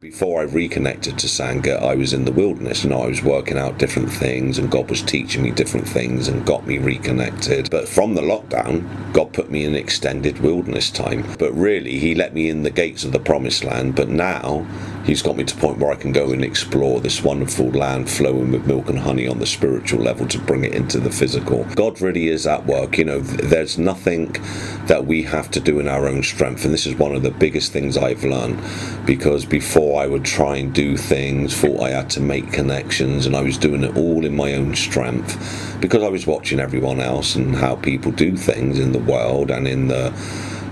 Before I reconnected to Sangha, I was in the wilderness. and I was working out different things, and God was teaching me different things and got me reconnected. But from the lockdown, God put me in extended wilderness time. But really, He let me in the gates of the promised land. But now, He's got me to point where I can go and explore this wonderful land flowing with milk and honey on the spiritual level to bring it into the physical. God really is at work. You know, there's nothing that we have to do in our own strength. And this is one of the biggest things I've learned because before I would try and do things, thought I had to make connections, and I was doing it all in my own strength because I was watching everyone else and how people do things in the world and in the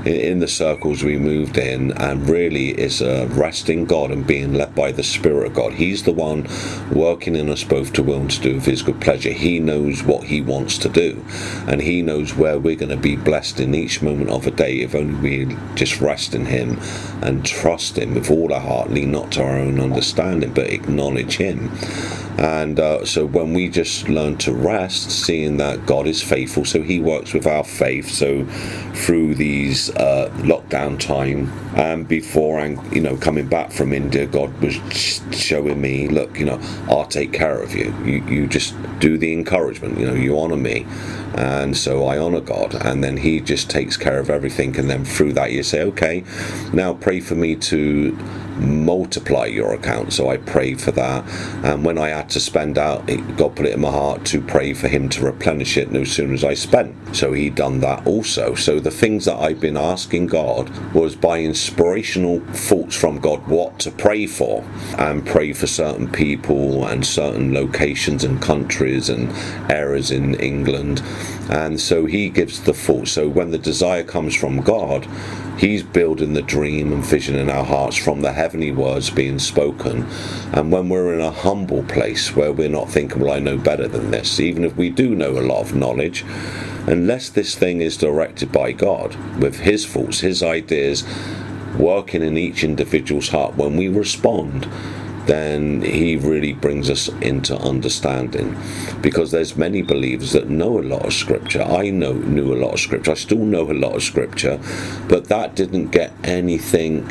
in the circles we moved in, and really is a resting God and being led by the Spirit of God. He's the one working in us both to will and to do of His good pleasure. He knows what He wants to do, and He knows where we're going to be blessed in each moment of a day if only we just rest in Him and trust Him with all our heart, lean not to our own understanding, but acknowledge Him. And uh, so when we just learn to rest, seeing that God is faithful, so He works with our faith. So through these uh, lockdown time, and before and you know coming back from India, God was showing me, look, you know, I'll take care of you. You you just do the encouragement. You know, you honor me, and so I honor God, and then He just takes care of everything. And then through that, you say, okay, now pray for me to multiply your account. So I prayed for that. And when I had to spend out, God put it in my heart to pray for Him to replenish it no sooner as I spent. So He done that also. So the things that I've been asking God was by inspirational thoughts from God what to pray for and pray for certain people and certain locations and countries and areas in England. And so He gives the thought. So when the desire comes from God, He's building the dream and vision in our hearts from the heavenly words being spoken. And when we're in a humble place where we're not thinking, well, I know better than this, even if we do know a lot of knowledge, unless this thing is directed by God with His thoughts, His ideas, working in each individual's heart, when we respond, then he really brings us into understanding because there's many believers that know a lot of scripture i know knew a lot of scripture i still know a lot of scripture but that didn't get anything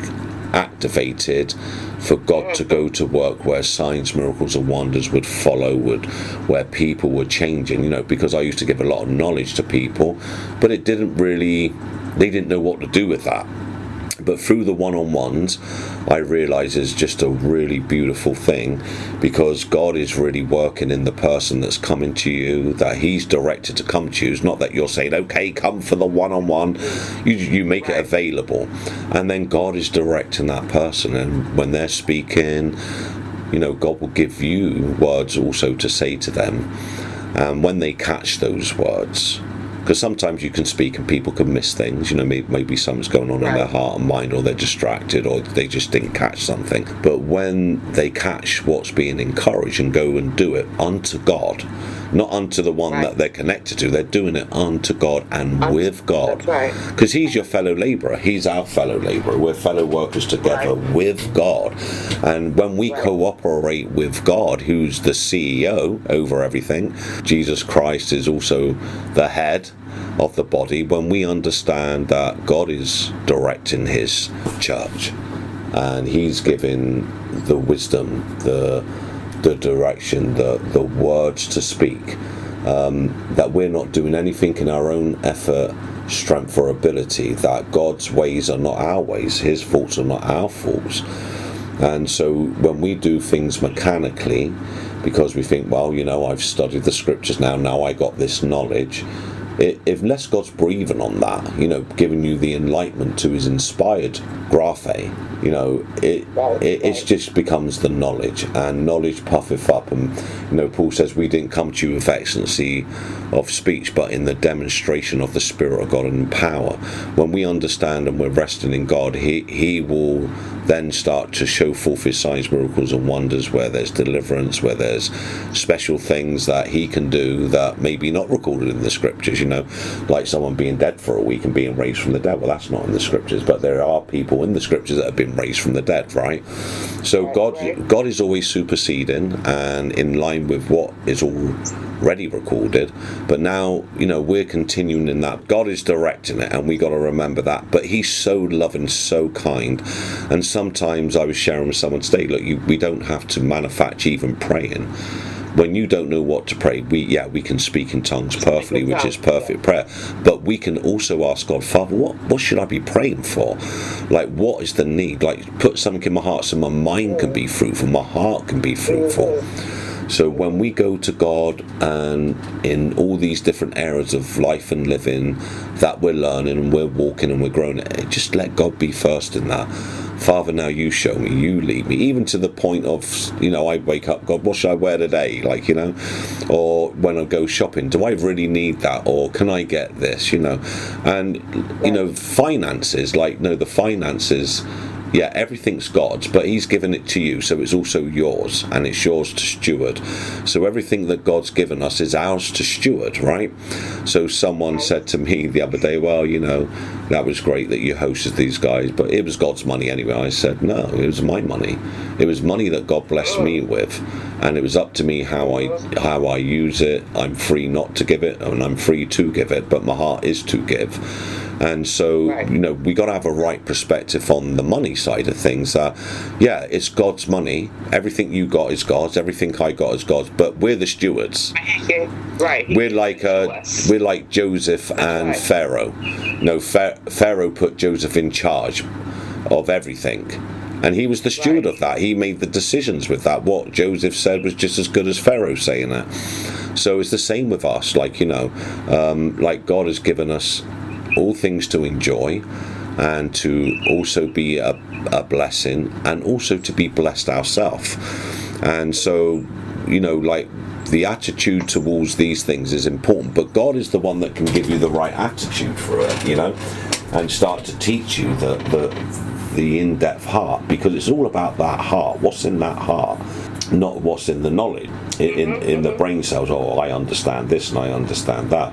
activated for God to go to work where signs, miracles, and wonders would follow, would where people were changing. You know, because I used to give a lot of knowledge to people, but it didn't really, they didn't know what to do with that. But through the one on ones, I realize is just a really beautiful thing because God is really working in the person that's coming to you, that He's directed to come to you. It's not that you're saying, okay, come for the one on one. You, you make it available. And then God is directing that person. And when they're speaking, you know, God will give you words also to say to them. And when they catch those words, because sometimes you can speak and people can miss things. You know, maybe, maybe something's going on right. in their heart and mind, or they're distracted, or they just didn't catch something. But when they catch what's being encouraged and go and do it unto God, not unto the one right. that they're connected to. They're doing it unto God and unto, with God. Because right. He's your fellow laborer. He's our fellow laborer. We're fellow workers together with God. And when we cooperate with God, who's the CEO over everything, Jesus Christ is also the head of the body. When we understand that God is directing His church and He's giving the wisdom, the the direction, the, the words to speak. Um, that we're not doing anything in our own effort, strength, or ability, that God's ways are not our ways, His thoughts are not our thoughts. And so when we do things mechanically, because we think, well, you know, I've studied the scriptures now, now I got this knowledge, unless God's breathing on that, you know, giving you the enlightenment to His inspired graphe, you know, it, it it just becomes the knowledge, and knowledge puffeth up. And you know, Paul says, "We didn't come to you with excellency of speech, but in the demonstration of the Spirit of God and power." When we understand and we're resting in God, He He will then start to show forth His signs, miracles, and wonders where there's deliverance, where there's special things that He can do that may be not recorded in the scriptures. You know, like someone being dead for a week and being raised from the dead. Well, that's not in the scriptures, but there are people in the scriptures that have been raised from the dead, right? So God, God is always superseding and in line with what is already recorded. But now, you know, we're continuing in that. God is directing it, and we got to remember that. But He's so loving, so kind, and sometimes I was sharing with someone today, look, you, we don't have to manufacture even praying. When you don't know what to pray, we yeah we can speak in tongues perfectly, which is perfect prayer. But we can also ask God, Father, what what should I be praying for? Like, what is the need? Like, put something in my heart so my mind can be fruitful, my heart can be fruitful. So when we go to God and in all these different areas of life and living that we're learning and we're walking and we're growing, eh, just let God be first in that. Father, now you show me, you lead me, even to the point of, you know, I wake up, God, what should I wear today? Like, you know, or when I go shopping, do I really need that? Or can I get this, you know? And, you know, finances, like, no, the finances yeah, everything's God's, but He's given it to you, so it's also yours, and it's yours to steward. So everything that God's given us is ours to steward, right? So someone said to me the other day, well, you know, that was great that you hosted these guys, but it was God's money anyway. I said, no, it was my money. It was money that God blessed me with, and it was up to me how I how I use it. I'm free not to give it, and I'm free to give it, but my heart is to give and so, right. you know, we got to have a right perspective on the money side of things. Uh, yeah, it's God's money. Everything you got is God's. Everything I got is God's. But we're the stewards. Right. We're like uh, we're like Joseph and right. Pharaoh. No, Pharaoh put Joseph in charge of everything. And he was the steward right. of that. He made the decisions with that. What Joseph said was just as good as Pharaoh saying it. So it's the same with us. Like, you know, um, like God has given us all things to enjoy and to also be a, a blessing and also to be blessed ourselves. And so, you know, like the attitude towards these things is important, but God is the one that can give you the right attitude for it, you know, and start to teach you the, the, the in depth heart because it's all about that heart. What's in that heart? Not what's in the knowledge, in, in, in the brain cells. Oh, I understand this and I understand that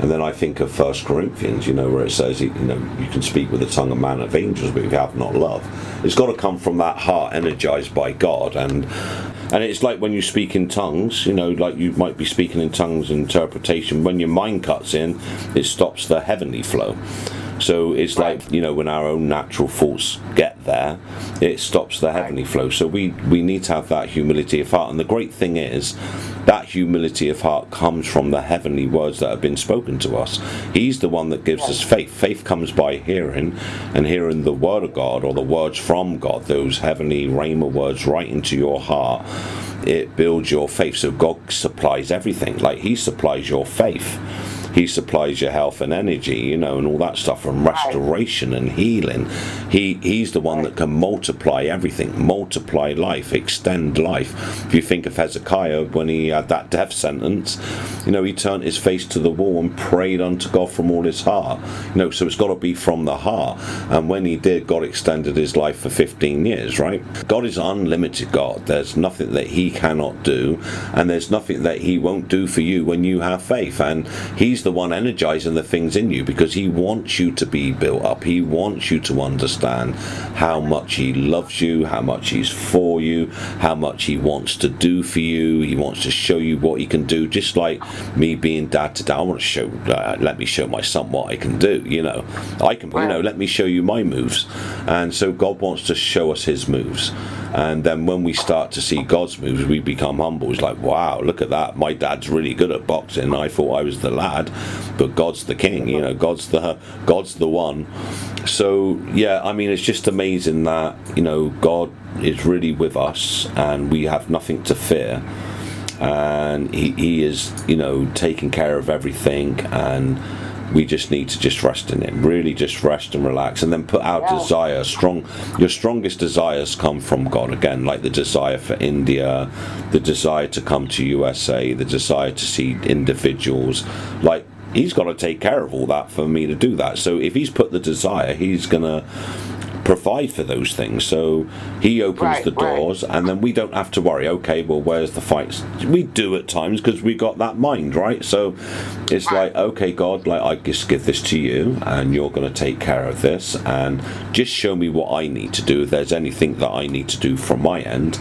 and then I think of First Corinthians, you know, where it says, you know, you can speak with the tongue of man of angels, but you have not love, it's got to come from that heart energized by God. And and it's like when you speak in tongues, you know, like you might be speaking in tongues interpretation. When your mind cuts in, it stops the heavenly flow. So it's like you know when our own natural thoughts get there, it stops the heavenly flow. So we we need to have that humility of heart. And the great thing is that humility of heart comes from the heavenly words that have been spoken to us. He's the one that gives us faith. Faith comes by hearing, and hearing the word of God or the words from God, those heavenly rhema words right into your heart. It builds your faith. So God supplies everything. Like He supplies your faith he supplies your health and energy, you know, and all that stuff, and restoration and healing. He He's the one that can multiply everything, multiply life, extend life. If you think of Hezekiah when he had that death sentence, you know, he turned his face to the wall and prayed unto God from all his heart. You know, so it's got to be from the heart. And when he did, God extended his life for 15 years, right? God is unlimited God. There's nothing that he cannot do, and there's nothing that he won't do for you when you have faith. And he's the one energizing the things in you because He wants you to be built up. He wants you to understand how much He loves you, how much He's for you, how much He wants to do for you. He wants to show you what He can do. Just like me being dad to dad, I want to show, uh, let me show my son what I can do. You know, I can, you know, let me show you my moves. And so God wants to show us His moves. And then when we start to see God's moves, we become humble. It's like, wow, look at that. My dad's really good at boxing. I thought I was the lad, but God's the king. You know, God's the God's the one. So yeah, I mean, it's just amazing that you know God is really with us, and we have nothing to fear. And he, he is, you know, taking care of everything and we just need to just rest in it. Really just rest and relax and then put our yeah. desire strong your strongest desires come from god again like the desire for india the desire to come to usa the desire to see individuals. Like he's got to take care of all that for me to do that. So if he's put the desire he's gonna provide for those things. So he opens right, the doors, right. and then we don't have to worry. Okay, well, where's the fights? We do at times because we got that mind, right? So it's right. like, okay, God, like I just give this to you, and you're going to take care of this, and just show me what I need to do. If there's anything that I need to do from my end,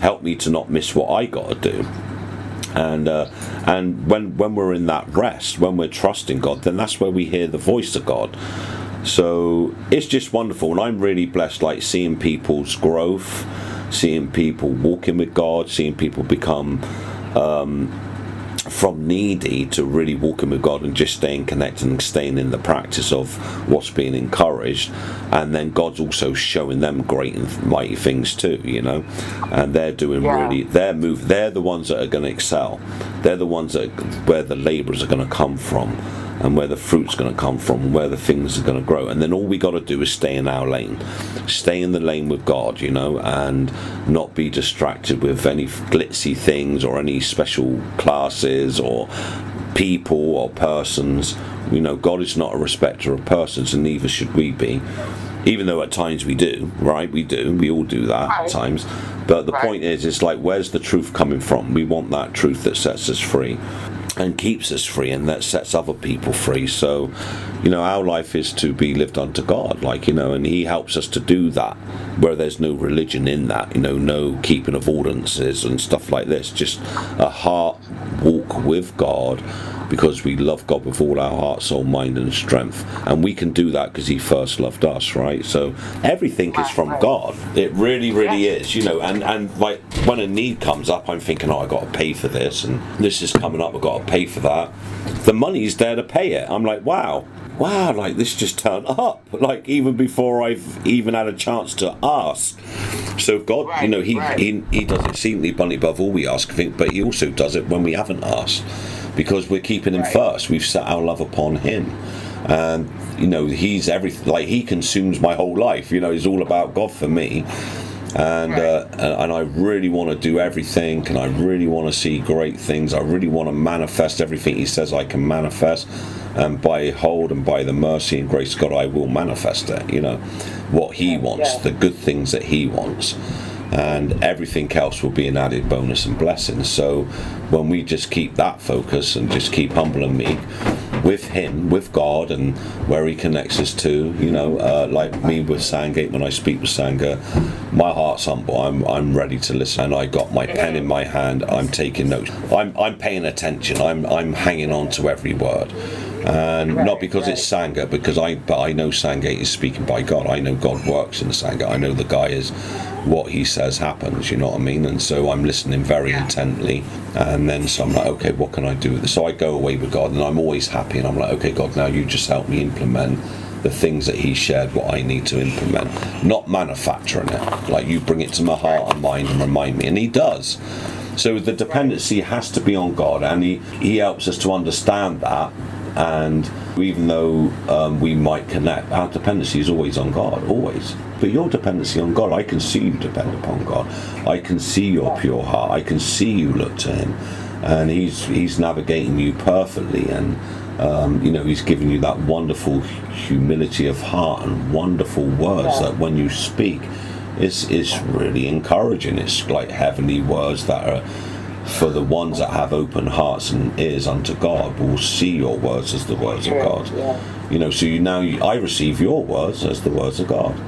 help me to not miss what I got to do and uh, and when when we're in that rest, when we're trusting God, then that's where we hear the voice of God. So it's just wonderful, and I'm really blessed, like seeing people's growth, seeing people walking with God, seeing people become um, from needy to really walking with God and just staying connected and staying in the practice of what's being encouraged. And then God's also showing them great and mighty things too, you know. And they're doing yeah. really, they're move, they're the ones that are going to excel. They're the ones that where the laborers are going to come from and where the fruit's going to come from, where the things are going to grow. And then all we got to do is stay in our lane, stay in the lane with God, you know, and not be distracted with any glitzy things or any special classes or people or persons. You know, God is not a respecter of persons, and neither should we be. Even though at times we do, right? We do. We all do that right. at times. But the right. point is, it's like, where's the truth coming from? We want that truth that sets us free and keeps us free and that sets other people free. So you know our life is to be lived unto god like you know and he helps us to do that where there's no religion in that you know no keeping of ordinances and stuff like this just a heart walk with god because we love God with all our heart, soul, mind, and strength. And we can do that because He first loved us, right? So everything is from God. It really, really is, you know. And, and like when a need comes up, I'm thinking, oh, i got to pay for this, and this is coming up, I've got to pay for that. The money's there to pay it. I'm like, wow, wow, like this just turned up, like even before I've even had a chance to ask. So God, right, you know, he, right. he he does it seemingly abundantly above all we ask, I think, but He also does it when we haven't asked because we're keeping him right. first. We've set our love upon him. And you know, he's everything. Like he consumes my whole life. You know, he's all about God for me. And right. uh, and I really want to do everything, and I really want to see great things. I really want to manifest everything He says I can manifest, and by hold and by the mercy and grace of God, I will manifest it. You know, what He wants, yeah. the good things that He wants and everything else will be an added bonus and blessing. So when we just keep that focus and just keep humble and meek with Him, with God, and where He connects us to, you know, uh, like me with Sandgate, when I speak with Sangha, my heart's humble. I'm I'm ready to listen, and I got my pen in my hand. I'm taking notes. I'm I'm paying attention. I'm I'm hanging on to every word and right, not because right. it's Sangha, because I but I know Sangha is speaking by God. I know God works in the Sangha. I know the guy is what he says happens. You know what I mean? And so I'm listening very intently, and then so I'm like, okay, what can I do with this? So I go away with God, and I'm always happy, and I'm like, okay, God, now you just help me implement the things that he shared what I need to implement, not manufacturing it. Like you bring it to my heart and mind and remind me, and he does. So the dependency has to be on God, and he, he helps us to understand that and even though um, we might connect, our dependency is always on God, always. But your dependency on God, I can see you depend upon God. I can see your pure heart. I can see you look to Him, and He's He's navigating you perfectly, and um, you know He's giving you that wonderful humility of heart and wonderful words that when you speak, it's it's really encouraging. It's like heavenly words that are for the ones that have open hearts and ears unto God will see your words as the words of God. Yeah. You know, so you now you, I receive your words as the words of God,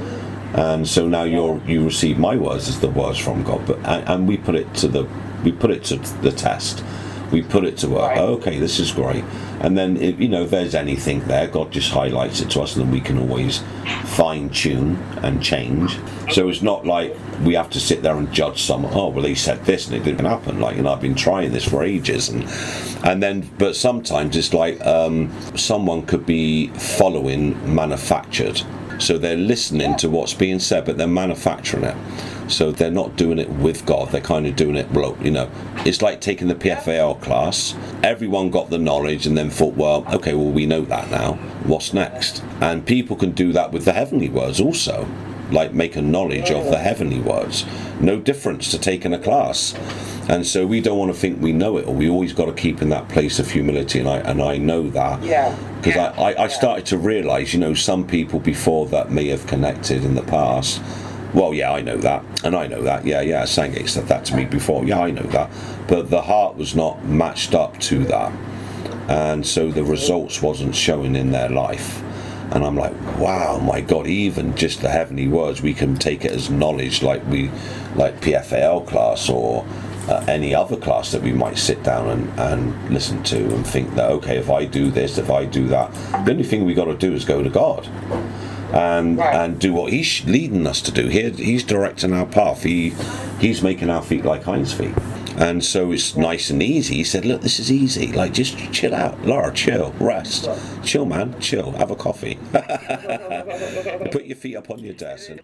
and so now you you receive my words as the words from God. But and, and, we put it to the we put it to the test. We put it to work. Right. Okay, this is great. And then, if, you know, if there's anything there, God just highlights it to us, and then we can always fine tune and change. So it's not like we have to sit there and judge someone. Oh, well, he said this and it didn't happen. Like, you know, I've been trying this for ages, and and then, but sometimes it's like um, someone could be following manufactured. So they're listening to what's being said, but they're manufacturing it. So they're not doing it with God. They're kind of doing it, well, you know, it's like taking the PFAL class. Everyone got the knowledge and then thought, well, okay, well, we know that now. What's next? And people can do that with the heavenly words also like make a knowledge of the heavenly words. No difference to taking a class. And so we don't want to think we know it, or we always got to keep in that place of humility. And I and I know that because yeah. I, I, I started to realise, you know, some people before that may have connected in the past well, yeah, I know that, and I know that. Yeah, yeah, Sangate said that to me before. Yeah, I know that, but the heart was not matched up to that, and so the results wasn't showing in their life. and I'm like, wow, my God! Even just the heavenly words, we can take it as knowledge, like we, like PFAL class or uh, any other class that we might sit down and, and listen to and think that okay, if I do this, if I do that, the only thing we got to do is go to God and Right. and do what he's leading us to do. He, he's directing our path. He he's making our feet like hinds feet. And so it's nice and easy. He said, "Look, this is easy. Like, just chill out, Laura. Chill, rest, chill, man. Chill. Have a coffee. Put your feet up on your desk." And